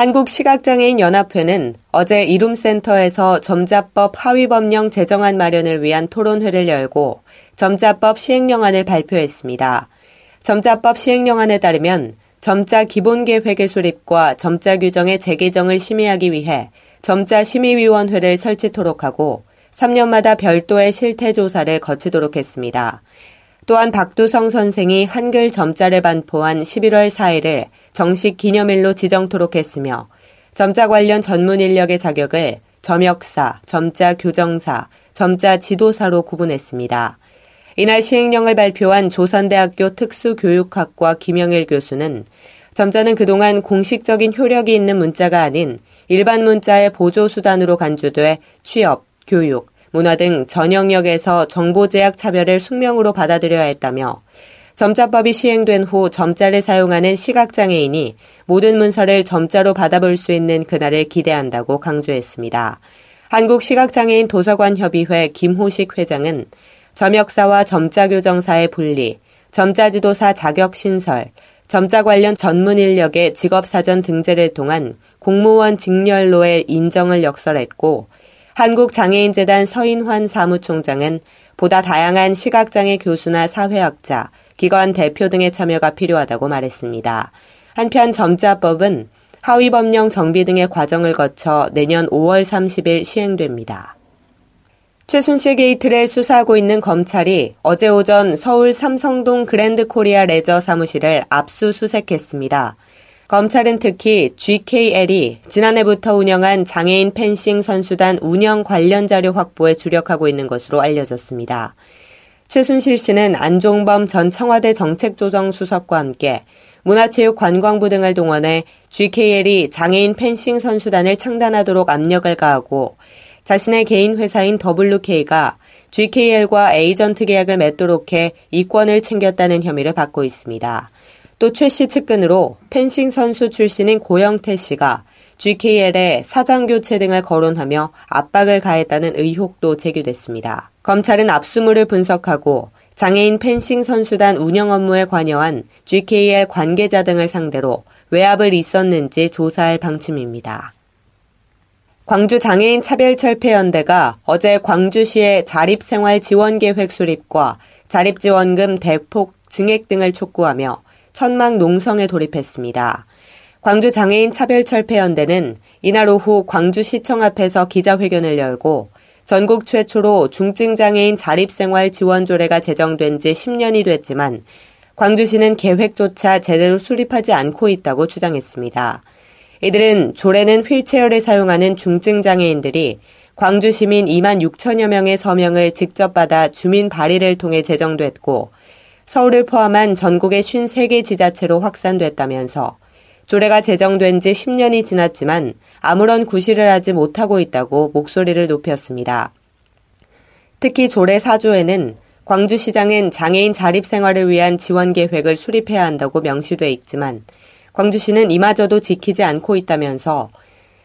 한국시각장애인 연합회는 어제 이룸센터에서 점자법 하위법령 제정안 마련을 위한 토론회를 열고 점자법 시행령안을 발표했습니다. 점자법 시행령안에 따르면 점자 기본계획의 수립과 점자 규정의 재개정을 심의하기 위해 점자 심의위원회를 설치토록 하고 3년마다 별도의 실태조사를 거치도록 했습니다. 또한 박두성 선생이 한글 점자를 반포한 11월 4일을 정식 기념일로 지정토록 했으며 점자 관련 전문 인력의 자격을 점역사, 점자 교정사, 점자 지도사로 구분했습니다. 이날 시행령을 발표한 조선대학교 특수교육학과 김영일 교수는 점자는 그동안 공식적인 효력이 있는 문자가 아닌 일반 문자의 보조수단으로 간주돼 취업, 교육, 문화 등 전 영역에서 정보 제약 차별을 숙명으로 받아들여야 했다며 점자법이 시행된 후 점자를 사용하는 시각장애인이 모든 문서를 점자로 받아볼 수 있는 그날을 기대한다고 강조했습니다. 한국시각장애인 도서관협의회 김호식 회장은 점역사와 점자교정사의 분리, 점자지도사 자격 신설, 점자 관련 전문 인력의 직업사전 등재를 통한 공무원 직렬로의 인정을 역설했고 한국장애인재단 서인환 사무총장은 보다 다양한 시각장애 교수나 사회학자, 기관 대표 등의 참여가 필요하다고 말했습니다. 한편 점자법은 하위 법령 정비 등의 과정을 거쳐 내년 5월 30일 시행됩니다. 최순실 게이트를 수사하고 있는 검찰이 어제 오전 서울 삼성동 그랜드 코리아 레저 사무실을 압수수색했습니다. 검찰은 특히 GKL이 지난해부터 운영한 장애인 펜싱 선수단 운영 관련 자료 확보에 주력하고 있는 것으로 알려졌습니다. 최순실 씨는 안종범 전 청와대 정책조정수석과 함께 문화체육관광부 등을 동원해 GKL이 장애인 펜싱 선수단을 창단하도록 압력을 가하고 자신의 개인 회사인 WK가 GKL과 에이전트 계약을 맺도록 해 이권을 챙겼다는 혐의를 받고 있습니다. 또 최 씨 측근으로 펜싱 선수 출신인 고영태 씨가 GKL에 사장 교체 등을 거론하며 압박을 가했다는 의혹도 제기됐습니다. 검찰은 압수물을 분석하고 장애인 펜싱 선수단 운영 업무에 관여한 GKL 관계자 등을 상대로 외압을 있었는지 조사할 방침입니다. 광주 장애인 차별철폐연대가 어제 광주시의 자립생활 지원 계획 수립과 자립지원금 대폭 증액 등을 촉구하며 천막 농성에 돌입했습니다. 광주 장애인 차별 철폐 연대는 이날 오후 광주시청 앞에서 기자회견을 열고 전국 최초로 중증 장애인 자립생활 지원 조례가 제정된 지 10년이 됐지만 광주시는 계획조차 제대로 수립하지 않고 있다고 주장했습니다. 이들은 조례는 휠체어를 사용하는 중증 장애인들이 광주 시민 2만 6천여 명의 서명을 직접 받아 주민 발의를 통해 제정됐고 서울을 포함한 전국의 53개 지자체로 확산됐다면서 조례가 제정된 지 10년이 지났지만 아무런 구실을 하지 못하고 있다고 목소리를 높였습니다. 특히 조례 4조에는 광주시장은 장애인 자립 생활을 위한 지원 계획을 수립해야 한다고 명시돼 있지만 광주시는 이마저도 지키지 않고 있다면서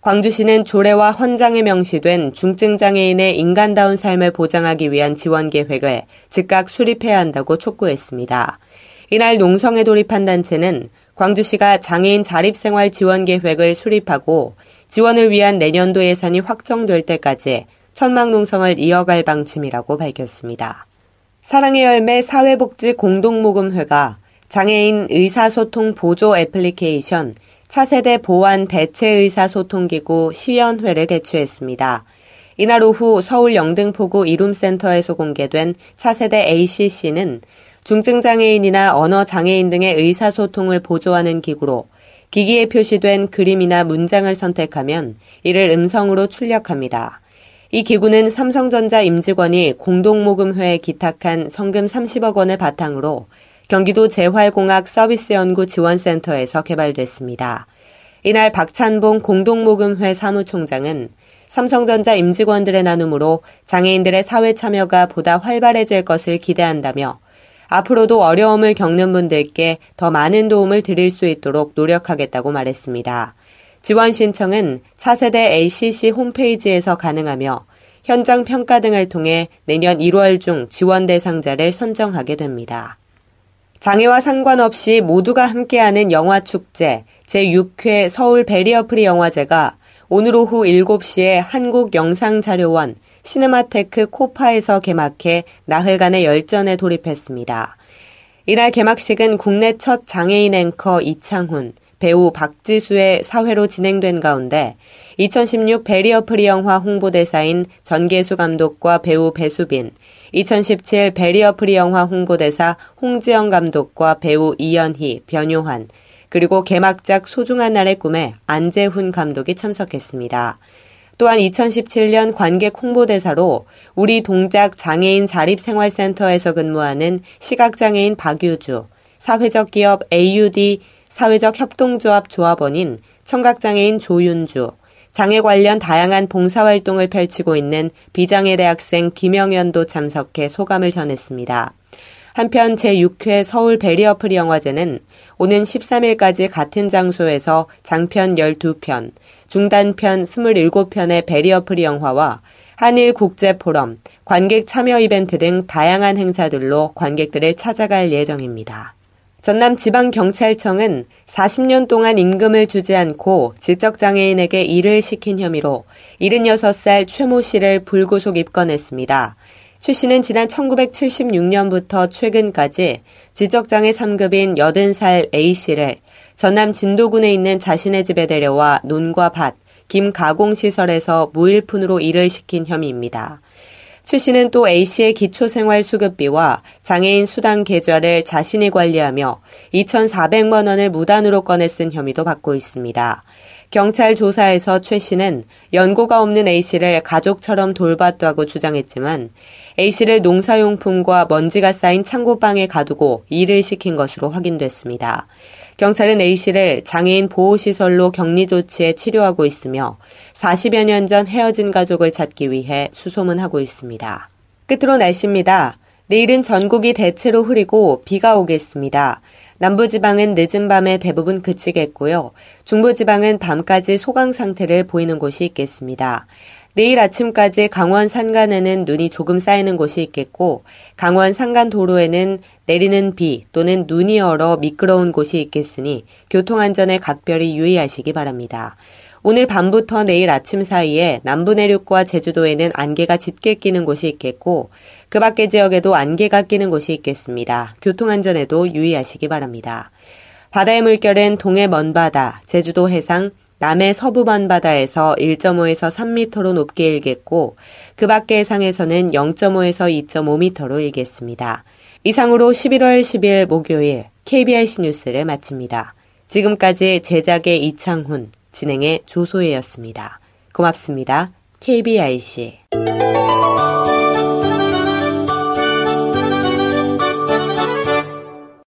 광주시는 조례와 헌장에 명시된 중증 장애인의 인간다운 삶을 보장하기 위한 지원 계획을 즉각 수립해야 한다고 촉구했습니다. 이날 농성에 돌입한 단체는 광주시가 장애인 자립생활 지원 계획을 수립하고 지원을 위한 내년도 예산이 확정될 때까지 천막 농성을 이어갈 방침이라고 밝혔습니다. 사랑의 열매 사회복지 공동모금회가 장애인 의사소통 보조 애플리케이션 차세대 보안 대체 의사소통기구 시연회를 개최했습니다. 이날 오후 서울 영등포구 이룸센터에서 공개된 차세대 ACC는 중증장애인이나 언어장애인 등의 의사소통을 보조하는 기구로 기기에 표시된 그림이나 문장을 선택하면 이를 음성으로 출력합니다. 이 기구는 삼성전자 임직원이 공동모금회에 기탁한 성금 30억 원을 바탕으로 경기도 재활공학 서비스연구 지원센터에서 개발됐습니다. 이날 박찬봉 공동모금회 사무총장은 삼성전자 임직원들의 나눔으로 장애인들의 사회 참여가 보다 활발해질 것을 기대한다며 앞으로도 어려움을 겪는 분들께 더 많은 도움을 드릴 수 있도록 노력하겠다고 말했습니다. 지원 신청은 4세대 ACC 홈페이지에서 가능하며 현장 평가 등을 통해 내년 1월 중 지원 대상자를 선정하게 됩니다. 장애와 상관없이 모두가 함께하는 영화축제 제6회 서울 베리어프리 영화제가 오늘 오후 7시에 한국영상자료원 시네마테크 KOFA에서 개막해 나흘간의 열전에 돌입했습니다. 이날 개막식은 국내 첫 장애인 앵커 이창훈, 배우 박지수의 사회로 진행된 가운데 2016 barrier free 영화 홍보대사인 전계수 감독과 배우 배수빈, 2017 barrier free 영화 홍보대사 홍지영 감독과 배우 이연희, 변요한, 그리고 개막작 소중한 날의 꿈의 안재훈 감독이 참석했습니다. 또한 2017년 관객 홍보대사로 우리 동작 장애인 자립생활센터에서 근무하는 시각장애인 박유주, 사회적 기업 AUD 사회적 협동조합 조합원인 청각장애인 조윤주, 장애 관련 다양한 봉사활동을 펼치고 있는 비장애 대학생 김영현도 참석해 소감을 전했습니다. 한편 제6회 서울 베리어프리 영화제는 오는 13일까지 같은 장소에서 장편 12편, 중단편 27편의 베리어프리 영화와 한일 국제 포럼, 관객 참여 이벤트 등 다양한 행사들로 관객들을 찾아갈 예정입니다. 전남 지방경찰청은 40년 동안 임금을 주지 않고 지적장애인에게 일을 시킨 혐의로 76살 최모 씨를 불구속 입건했습니다. 최 씨는 지난 1976년부터 최근까지 지적장애 3급인 80살 A 씨를 전남 진도군에 있는 자신의 집에 데려와 논과 밭, 김 가공시설에서 무일푼으로 일을 시킨 혐의입니다. 최 씨는 또 A씨의 기초생활수급비와 장애인 수당 계좌를 자신이 관리하며 2,400만 원을 무단으로 꺼내 쓴 혐의도 받고 있습니다. 경찰 조사에서 최 씨는 연고가 없는 A씨를 가족처럼 돌봤다고 주장했지만 A씨를 농사용품과 먼지가 쌓인 창고방에 가두고 일을 시킨 것으로 확인됐습니다. 경찰은 A씨를 장애인 보호시설로 격리 조치에 치료하고 있으며 40여 년 전 헤어진 가족을 찾기 위해 수소문하고 있습니다. 끝으로 날씨입니다. 내일은 전국이 대체로 흐리고 비가 오겠습니다. 남부지방은 늦은 밤에 대부분 그치겠고요. 중부지방은 밤까지 소강 상태를 보이는 곳이 있겠습니다. 내일 아침까지 강원 산간에는 눈이 조금 쌓이는 곳이 있겠고 강원 산간 도로에는 내리는 비 또는 눈이 얼어 미끄러운 곳이 있겠으니 교통안전에 각별히 유의하시기 바랍니다. 오늘 밤부터 내일 아침 사이에 남부 내륙과 제주도에는 안개가 짙게 끼는 곳이 있겠고 그 밖의 지역에도 안개가 끼는 곳이 있겠습니다. 교통안전에도 유의하시기 바랍니다. 바다의 물결은 동해 먼바다, 제주도 해상, 남해 서부반 바다에서 1.5에서 3m로 높게 일겠고 그 밖의 해상에서는 0.5에서 2.5m로 일겠습니다. 이상으로 11월 10일 목요일 KBIC 뉴스를 마칩니다. 지금까지 제작의 이창훈, 진행의 조소혜였습니다. 고맙습니다. KBIC